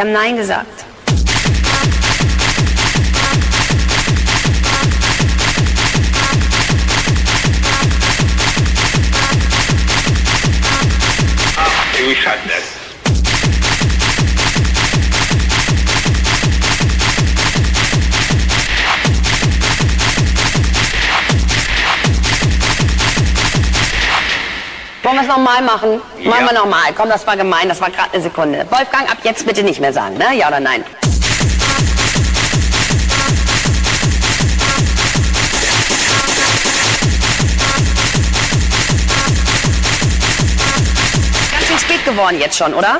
Sie haben Nein gesagt. Nochmal machen? Ja. Machen wir nochmal. Komm, das war gemein, das war gerade eine Sekunde. Wolfgang, ab jetzt bitte nicht mehr sagen, ne? Ja oder nein? Ganz schön spät geworden jetzt schon, oder?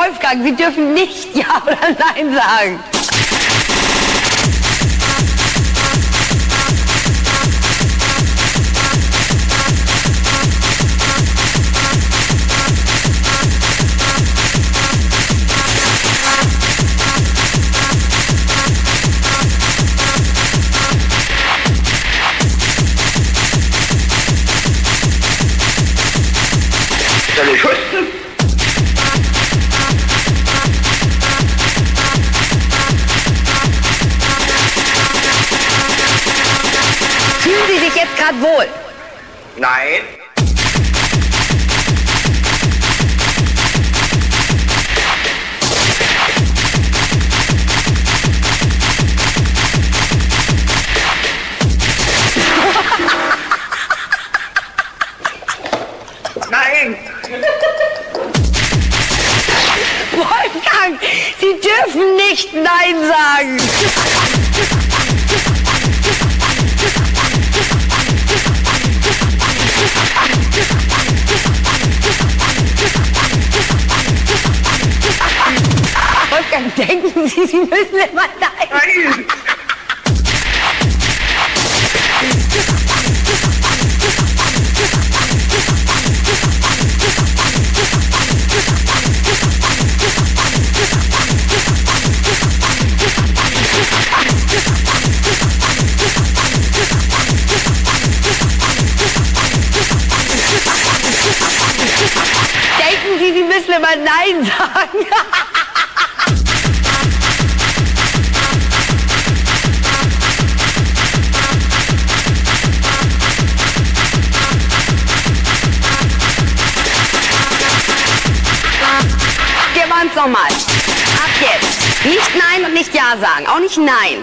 Wolfgang, Sie dürfen nicht Ja oder Nein sagen. Nicht Ja sagen. Auch nicht Nein.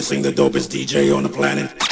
Are the dopest DJ on the planet.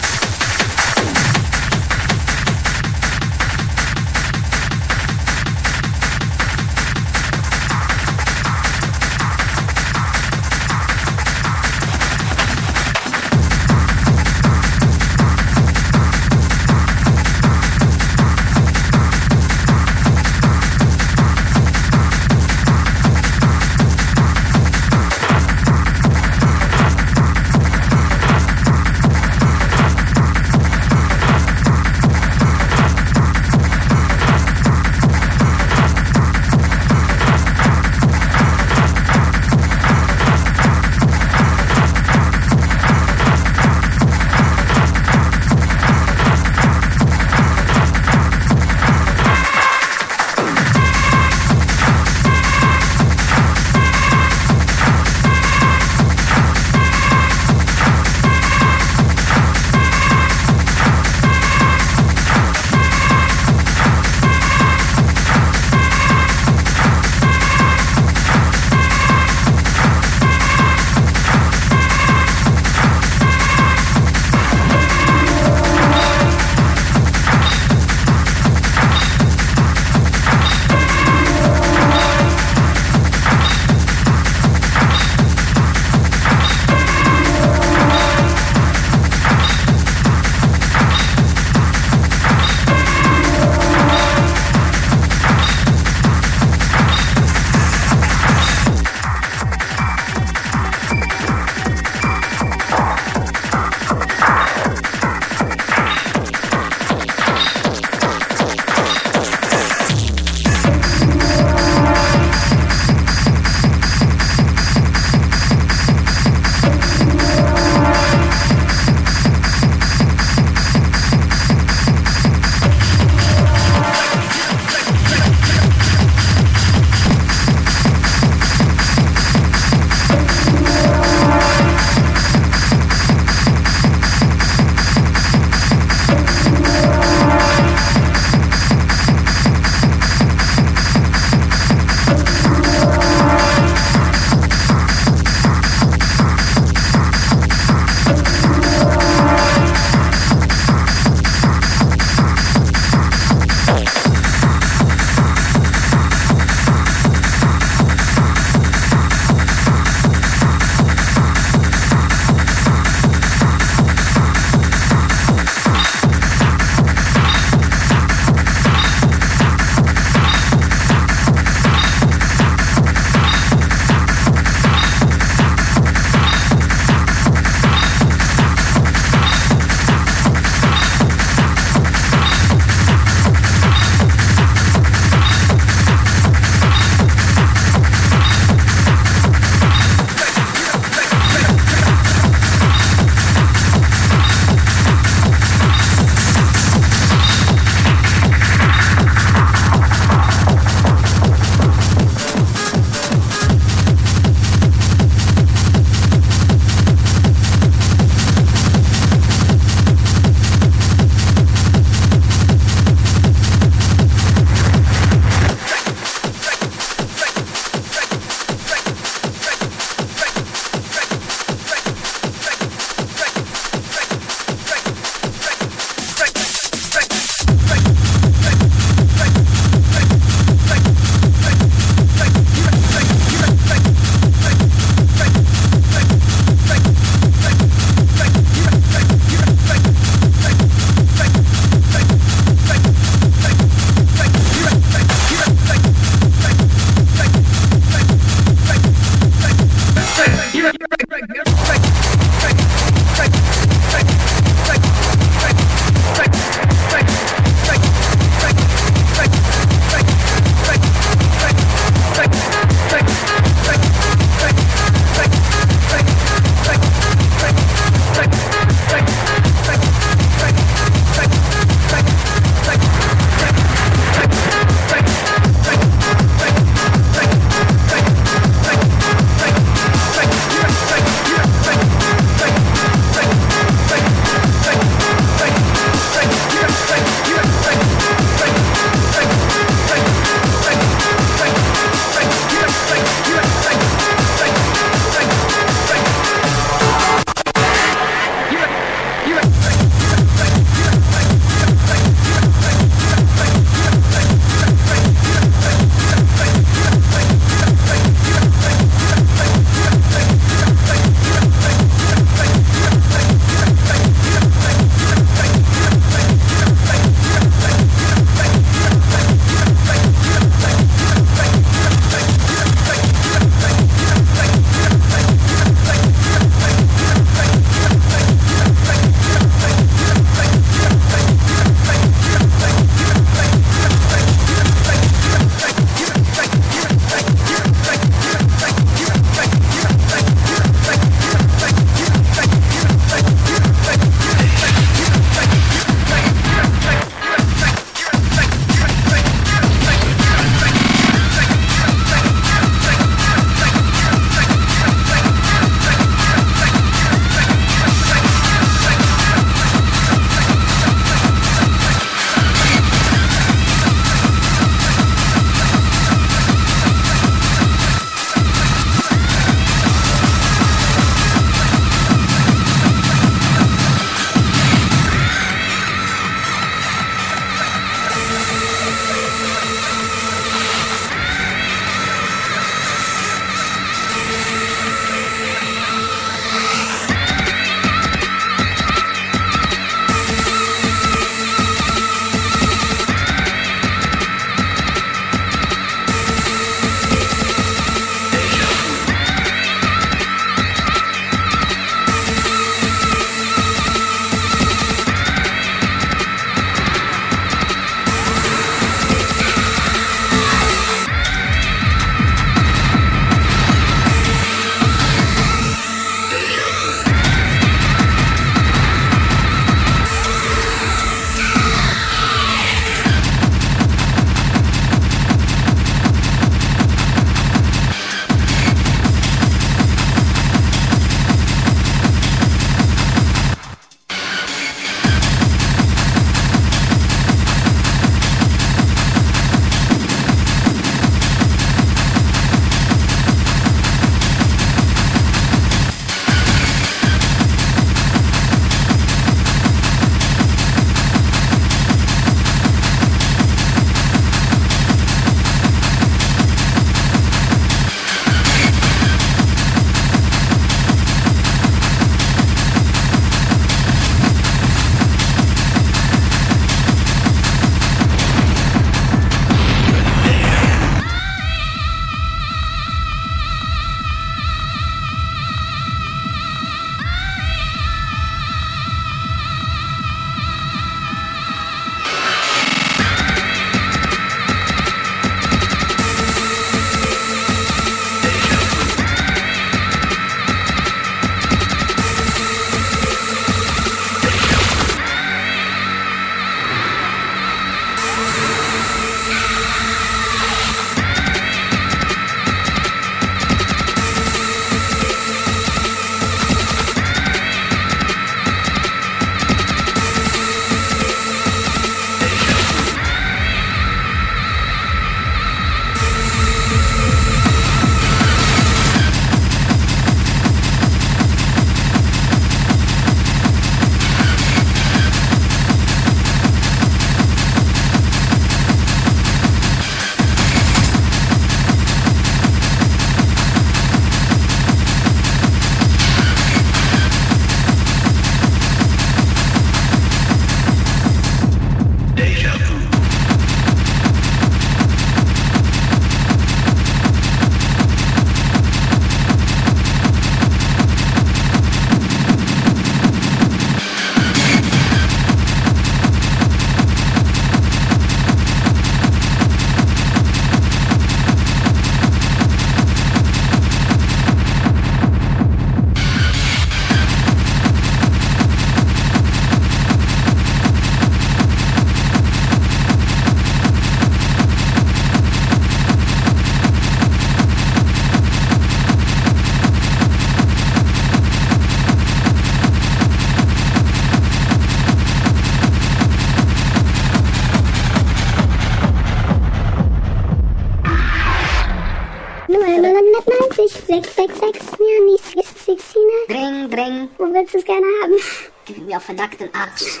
Verdackten Arsch.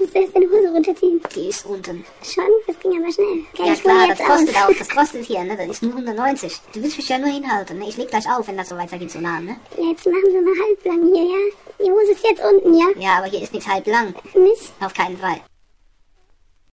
Musst du erst deine Hose runterziehen? Die ist unten. Schon? Das ging aber schnell. Okay, Ja klar, das kostet aus. auch. Das kostet hier, ne? Das ist nur 190. Du willst mich ja nur hinhalten, ne? Ich leg gleich auf, wenn das so weitergeht so nah, ne? Jetzt machen wir mal halblang hier, ja? Die Hose ist jetzt unten, ja? Ja, aber hier ist nichts halb lang. Nicht? Auf keinen Fall.